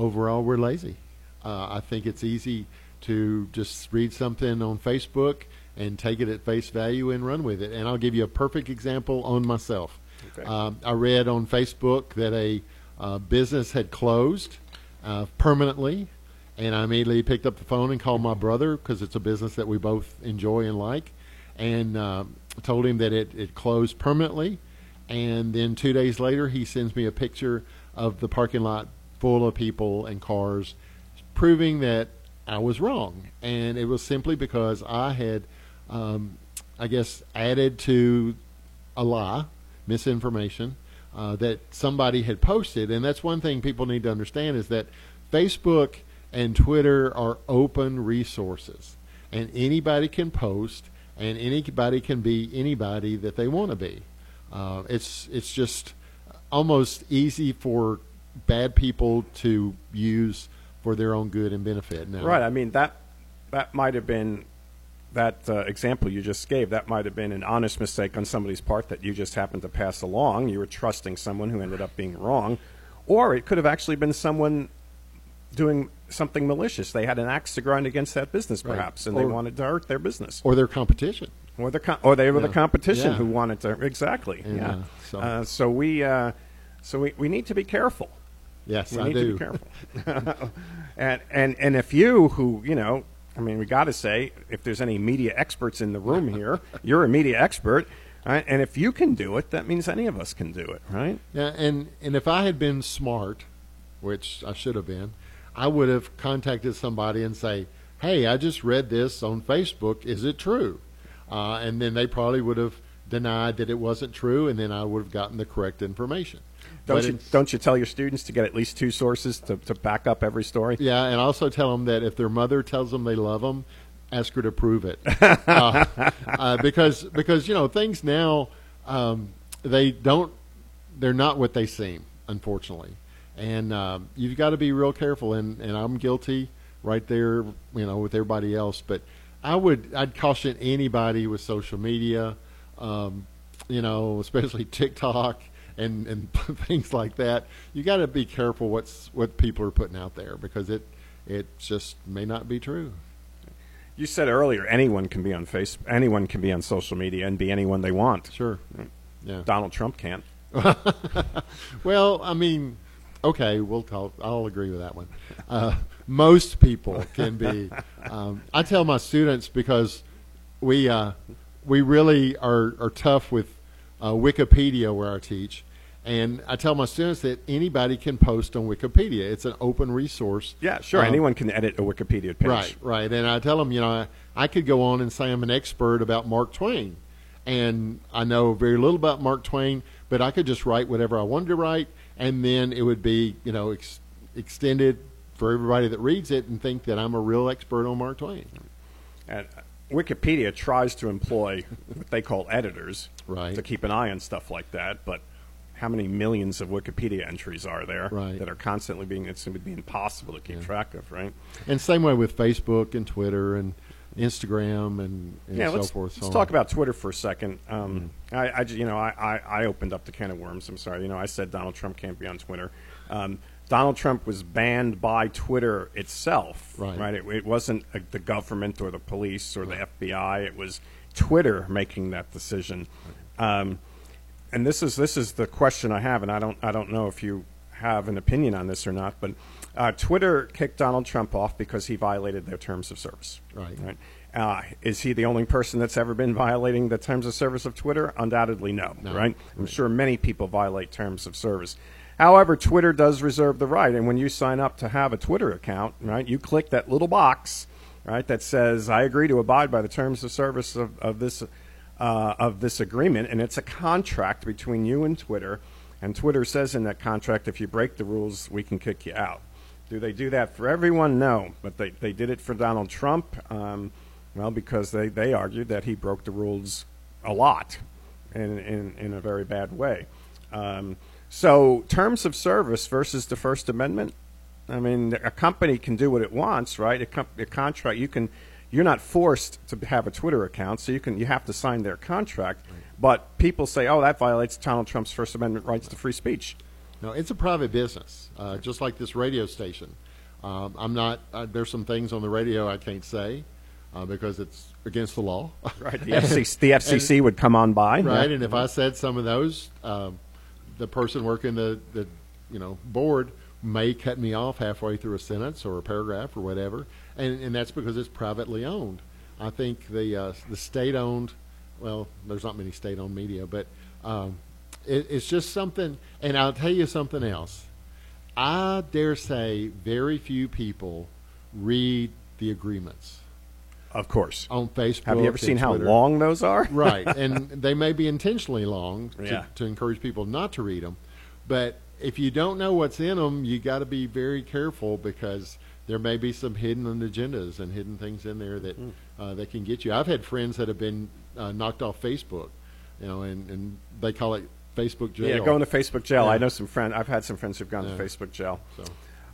overall, we're lazy. Uh, I think it's easy to just read something on Facebook and take it at face value and run with it. And I'll give you a perfect example on myself. Okay. Um, I read on Facebook that a uh, business had closed uh, permanently, and I immediately picked up the phone and called my brother because it's a business that we both enjoy and like, and uh, told him that it, it closed permanently. And then two days later, he sends me a picture of the parking lot full of people and cars, proving that I was wrong, and it was simply because I had, um, I guess, added to a lie, misinformation uh, that somebody had posted, and that's one thing people need to understand is that Facebook and Twitter are open resources, and anybody can post, and anybody can be anybody that they want to be. Uh, it's it's just almost easy for bad people to use for their own good and benefit. Now, Right. I mean that that might have been that uh, example you just gave. That might have been an honest mistake on somebody's part that you just happened to pass along. You were trusting someone who ended up being wrong, or it could have actually been someone doing something malicious. They had an axe to grind against that business, Right. perhaps, and they wanted to hurt their business. or their competition. Or the com- or they were the competition Yeah. who wanted to exactly. Yeah. uh, so- Uh, so we uh, so we, we need to be careful. Yes, we I need do. to be careful. and and and if you who you know, I mean, we got to say, if there's any media experts in the room here, you're a media expert, right? And if you can do it, that means any of us can do it, right? Yeah, and and if I had been smart, which I should have been, I would have contacted somebody and say, "Hey, I just read this on Facebook. Is it true?" Uh, and then they probably would have denied that it wasn't true, and then I would have gotten the correct information. Don't you don't you tell your students to get at least two sources to, to back up every story? Yeah, and also tell them that if their mother tells them they love them, ask her to prove it, uh, uh, because because you know things now um, they don't they're not what they seem, unfortunately, and um, you've got to be real careful. And, and I'm guilty right there, you know, with everybody else. But I would I'd caution anybody with social media, um, you know, especially TikTok and and things like that. You got to be careful what's what people are putting out there because it it just may not be true. You said earlier anyone can be on face anyone can be on social media and be anyone they want. Sure. Yeah. Donald Trump can't. well, I mean, okay, we'll talk. I'll agree with that one. Uh, most people can be. Um, I tell my students because we uh, we really are are tough with uh, Wikipedia where I teach, and I tell my students that anybody can post on Wikipedia. It's an open resource. Yeah, sure. Um, anyone can edit a Wikipedia page. Right, right. And I tell them, you know, I, I could go on and say I'm an expert about Mark Twain, and I know very little about Mark Twain, but I could just write whatever I wanted to write, and then it would be, you know, ex- extended for everybody that reads it and think that I'm a real expert on Mark Twain. And Wikipedia tries to employ what they call editors Right. to keep an eye on stuff like that, but how many millions of Wikipedia entries are there Right. that are constantly being it's would be impossible to keep track of, right? And same way with Facebook and Twitter and Instagram and, and yeah, so let's, forth. so let's on. talk about Twitter for a second. Um, I, I, you know, I, I, I opened up the can of worms. I'm sorry. You know, I said Donald Trump can't be on Twitter. Um, Donald Trump was banned by Twitter itself. Right. It, it wasn't uh, the government or the police or the FBI. It was Twitter making that decision. Um, and this is this is the question I have, and I don't I don't know if you have an opinion on this or not, but uh, Twitter kicked Donald Trump off because he violated their terms of service. Right. Right. Uh, is he the only person that's ever been violating the terms of service of Twitter? Undoubtedly, no. No. Right. I'm sure many people violate terms of service. However, Twitter does reserve the right, and when you sign up to have a Twitter account, right, you click that little box, right, that says "I agree to abide by the terms of service of, of this uh, of this agreement," and it's a contract between you and Twitter. And Twitter says in that contract, if you break the rules, we can kick you out. Do they do that for everyone? No, but they, they did it for Donald Trump. Um, well, because they, they argued that he broke the rules a lot in, in, in a very bad way. Um, so, terms of service versus the First Amendment. I mean, a company can do what it wants, right? A, com- a contract you can. You're not forced to have a Twitter account, so you can. You have to sign their contract. But people say, "Oh, that violates Donald Trump's First Amendment rights to free speech." No, it's a private business, uh, just like this radio station. Um, I'm not. Uh, there's some things on the radio I can't say uh, because it's against the law. Right. The FCC, the FCC would come on by. right? Yeah. And if I said some of those, um, the person working the, the you know board may cut me off halfway through a sentence or a paragraph or whatever, and and that's because it's privately owned. I think the uh, the state owned, well, there's not many state owned media, but um, it, it's just something. And I'll tell you something else. I dare say very few people read the agreements. Of course. On Facebook. Have you ever seen how long those are? right, and they may be intentionally long to, Yeah. to encourage people not to read them. But if you don't know what's in them, you got to be very careful because there may be some hidden agendas and hidden things in there that Hmm. uh, that can get you. I've had friends that have been uh, knocked off Facebook, you know, and, and they call it Facebook jail. Yeah, going to Facebook jail. Yeah. I know some friend. I've had some friends who've gone Yeah. to Facebook jail. So.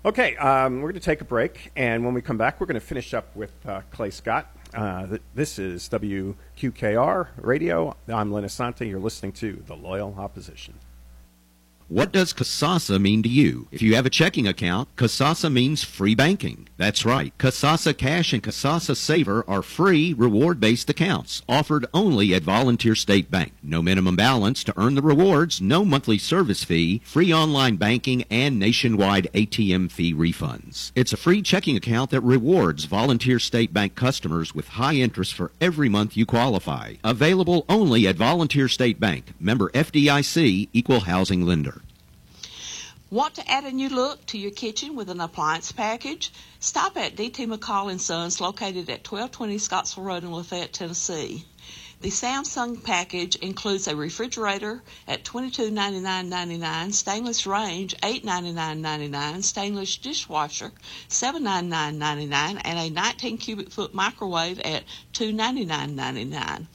Okay, um, we're going to take a break, and when we come back, we're going to finish up with uh, Clay Scott. Uh, th- this is WQKR Radio. I'm Len Assante. You're listening to The Loyal Opposition. What does Kasasa mean to you? If you have a checking account, Kasasa means free banking. That's right. Kasasa Cash and Kasasa Saver are free reward-based accounts offered only at Volunteer State Bank. No minimum balance to earn the rewards, no monthly service fee, free online banking, and nationwide ATM fee refunds. It's a free checking account that rewards Volunteer State Bank customers with high interest for every month you qualify. Available only at Volunteer State Bank. Member FDIC, Equal Housing Lender. Want to add a new look to your kitchen with an appliance package? Stop at DT McCall Sons, located at 1220 Scottsville Road in Lafayette, Tennessee. The Samsung package includes a refrigerator at $22.99.99, stainless range $8.99.99, stainless dishwasher $7.99.99, and a 19 cubic foot microwave at $2.99.99.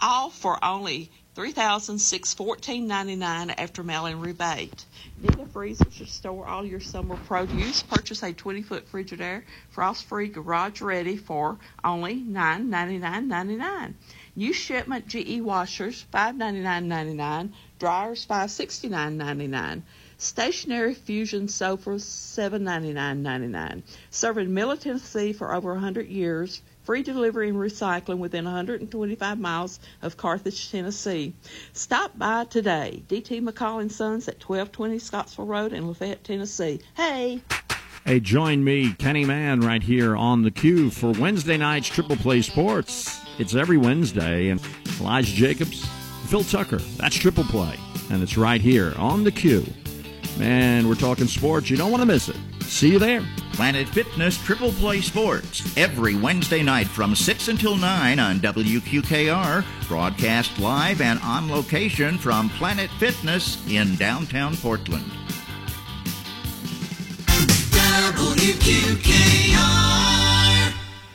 All for only $3,614.99 after mail-in rebate. Need a freezer to store all your summer produce? Purchase a 20-foot Frigidaire, frost-free, garage-ready for only $9.99.99. New shipment GE washers, $5.99.99. Dryers, $5.69.99. Stationary fusion sofas, $7.99.99. Serving Middle Tennessee for over 100 years. Free delivery and recycling within 125 miles of Carthage, Tennessee. Stop by today. DT McCall and Sons at 1220 Scottsville Road in Lafayette, Tennessee. Hey! Hey, join me, Kenny Mann, right here on the queue for Wednesday night's Triple Play Sports. It's every Wednesday, and Elijah Jacobs, Phil Tucker. That's Triple Play, and it's right here on the queue. Man, we're talking sports. You don't want to miss it. See you there. Planet Fitness Triple Play Sports every Wednesday night from 6 until 9 on WQKR, broadcast live and on location from Planet Fitness in downtown Portland. WQKR.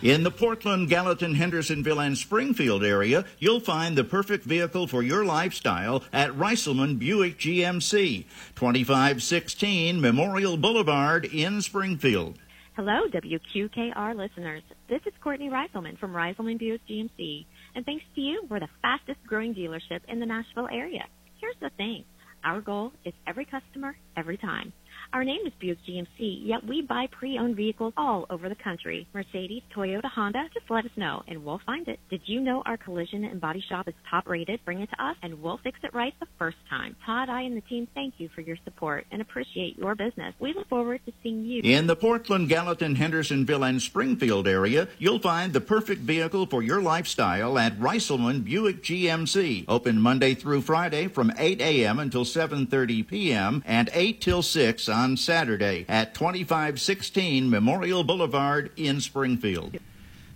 In the Portland, Gallatin, Hendersonville, and Springfield area, you'll find the perfect vehicle for your lifestyle at Reiselman Buick GMC, 2516 Memorial Boulevard in Springfield. Hello, WQKR listeners. This is Courtney Reiselman from Reiselman Buick GMC, and thanks to you, we're the fastest growing dealership in the Nashville area. Here's the thing. Our goal is every customer, every time. Our name is Buick GMC, yet we buy pre-owned vehicles all over the country. Mercedes, Toyota, Honda, just let us know and we'll find it. Did you know our collision and body shop is top rated? Bring it to us and we'll fix it right the first time. Todd, I, and the team thank you for your support and appreciate your business. We look forward to seeing you. In the Portland, Gallatin, Hendersonville, and Springfield area, you'll find the perfect vehicle for your lifestyle at Reiselman Buick GMC. Open Monday through Friday from 8 a.m. until 7.30 p.m. and 8 till 6 on Saturday at 2516 Memorial Boulevard in Springfield.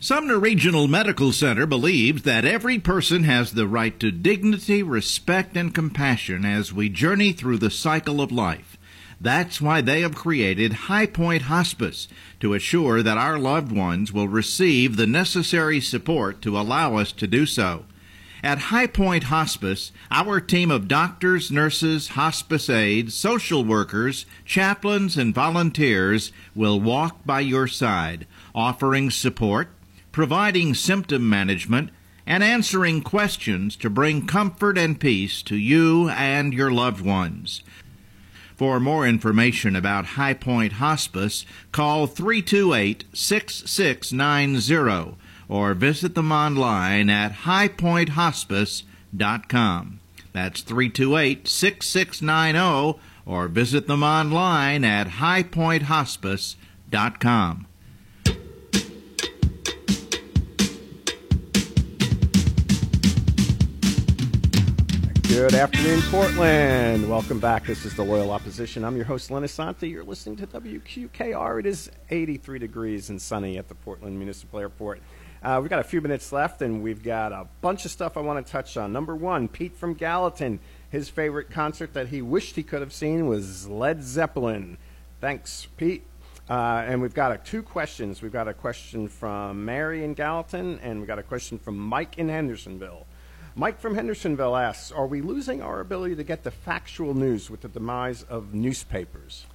Sumner Regional Medical Center believes that every person has the right to dignity, respect, and compassion as we journey through the cycle of life. That's why they have created High Point Hospice to assure that our loved ones will receive the necessary support to allow us to do so. At High Point Hospice, our team of doctors, nurses, hospice aides, social workers, chaplains, and volunteers will walk by your side, offering support, providing symptom management, and answering questions to bring comfort and peace to you and your loved ones. For more information about High Point Hospice, call 328 6690 or visit them online at highpointhospice.com. That's 328 6690 or visit them online at highpointhospice.com. Good afternoon, Portland. Welcome back. This is the Loyal Opposition. I'm your host, Len Assante. You're listening to WQKR. It is 83 degrees and sunny at the Portland Municipal Airport. Uh, we've got a few minutes left, and we've got a bunch of stuff I want to touch on. Number one, Pete from Gallatin. His favorite concert that he wished he could have seen was Led Zeppelin. Thanks, Pete. Uh, and we've got uh, two questions. We've got a question from Mary in Gallatin, and we've got a question from Mike in Hendersonville. Mike from Hendersonville asks Are we losing our ability to get the factual news with the demise of newspapers?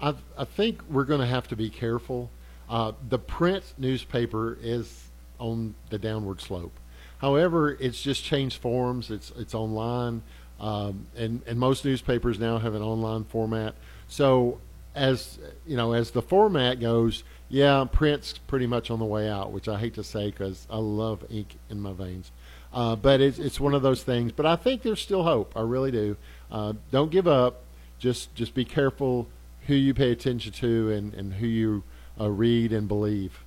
I, I think we're going to have to be careful. Uh, the print newspaper is on the downward slope. However, it's just changed forms. It's it's online, um, and and most newspapers now have an online format. So as you know, as the format goes, yeah, print's pretty much on the way out, which I hate to say because I love ink in my veins. Uh, but it's it's one of those things. But I think there's still hope. I really do. Uh, don't give up. Just just be careful who you pay attention to and and who you uh, read and believe.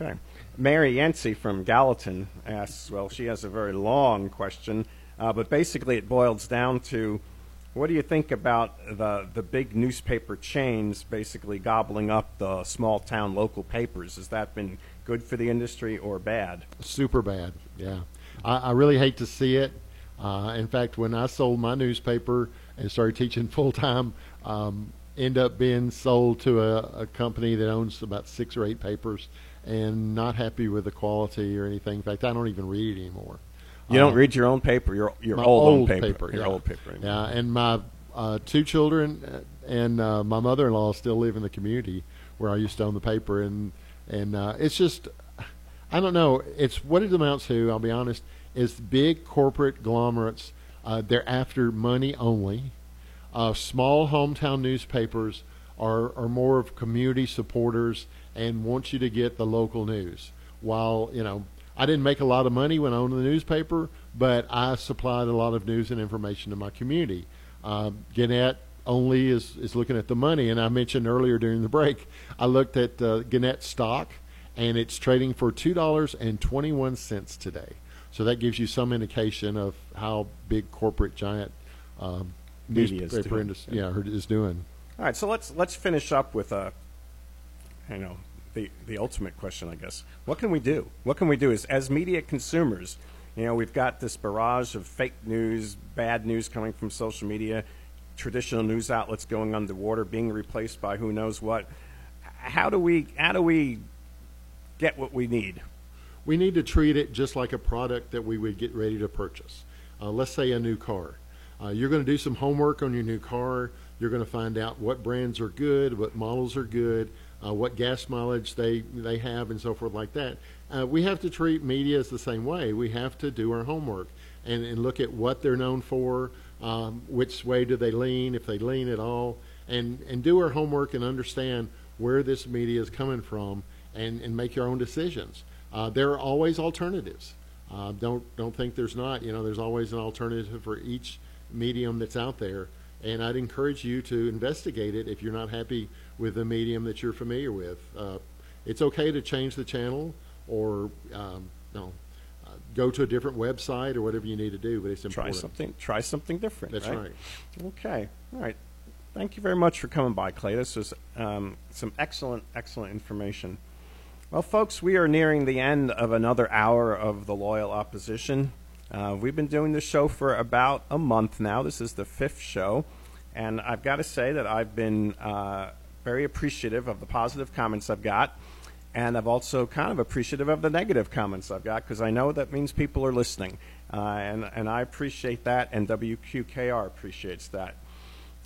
Okay. Mary Yancey from Gallatin asks, well, she has a very long question, uh, but basically it boils down to what do you think about the, the big newspaper chains basically gobbling up the small town local papers? Has that been good for the industry or bad? Super bad, yeah. I, I really hate to see it. Uh, in fact, when I sold my newspaper and started teaching full time, um, end up being sold to a, a company that owns about six or eight papers and not happy with the quality or anything. In fact, I don't even read it anymore. You don't Uh, read your own paper, your, your old, own old paper. Your yeah. old paper. Yeah, and my uh, two children uh, and uh, my mother-in-law still live in the community where I used to own the paper, and and uh, it's just, I don't know. It's what it amounts to. I'll be honest. Is big corporate conglomerates. Uh, they're after money only. Uh, small hometown newspapers are, are more of community supporters and want you to get the local news. While, you know, I didn't make a lot of money when I owned the newspaper, but I supplied a lot of news and information to my community. Uh, Gannett only is, is looking at the money, and I mentioned earlier during the break, I looked at uh, Gannett stock, and it's trading for $2.21 today. So that gives you some indication of how big corporate giant um, Media is doing. industry yeah, is doing. All right, so let's let's finish up with a, you know, the the ultimate question, I guess. What can we do? What can we do as as media consumers? You know, we've got this barrage of fake news, bad news coming from social media, traditional news outlets going underwater, being replaced by who knows what. How do we how do we get what we need? We need to treat it just like a product that we would get ready to purchase. Uh, let's say a new car. Uh, you're going to do some homework on your new car. You're going to find out what brands are good, what models are good, uh, what gas mileage they, they have, and so forth like that. Uh, we have to treat media as the same way. We have to do our homework and, and look at what they're known for, um, which way do they lean, if they lean at all, and, and do our homework and understand where this media is coming from and, and make your own decisions. Uh, there are always alternatives. Uh, don't don't think there's not. You know, there's always an alternative for each medium that's out there, and I'd encourage you to investigate it if you're not happy with the medium that you're familiar with. Uh, it's okay to change the channel or um, no, uh, go to a different website or whatever you need to do. But it's important. Try something try something different. That's right. right. Okay. All right. Thank you very much for coming by, Clay. This was um, some excellent, excellent information. Well, folks, we are nearing the end of another hour of the Loyal Opposition. Uh, we've been doing this show for about a month now. This is the fifth show. And I've got to say that I've been uh, very appreciative of the positive comments I've got. And I've also kind of appreciative of the negative comments I've got because I know that means people are listening. Uh, and, and I appreciate that, and WQKR appreciates that.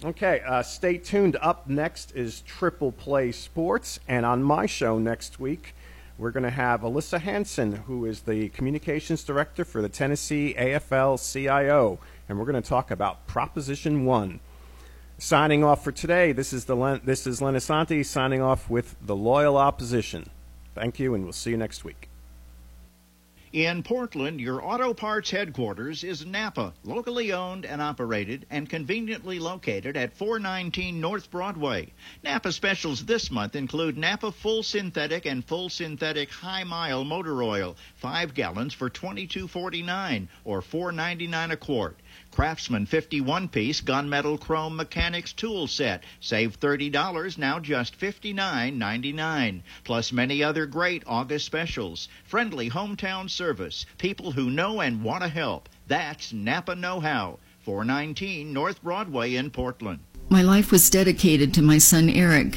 Okay, uh, stay tuned. Up next is Triple Play Sports, and on my show next week, we're going to have Alyssa Hanson, who is the communications director for the Tennessee AFL CIO, and we're going to talk about Proposition One. Signing off for today, this is the Len, this is Len Assante signing off with the Loyal Opposition. Thank you, and we'll see you next week. In Portland, your auto parts headquarters is Napa, locally owned and operated and conveniently located at 419 North Broadway. Napa specials this month include Napa full synthetic and full synthetic high mile motor oil, 5 gallons for $22.49 or $4.99 a quart. Craftsman 51 piece gunmetal chrome mechanics tool set. Save $30, now just $59.99. Plus many other great August specials. Friendly hometown service. People who know and want to help. That's Napa Know How. 419 North Broadway in Portland. My life was dedicated to my son Eric.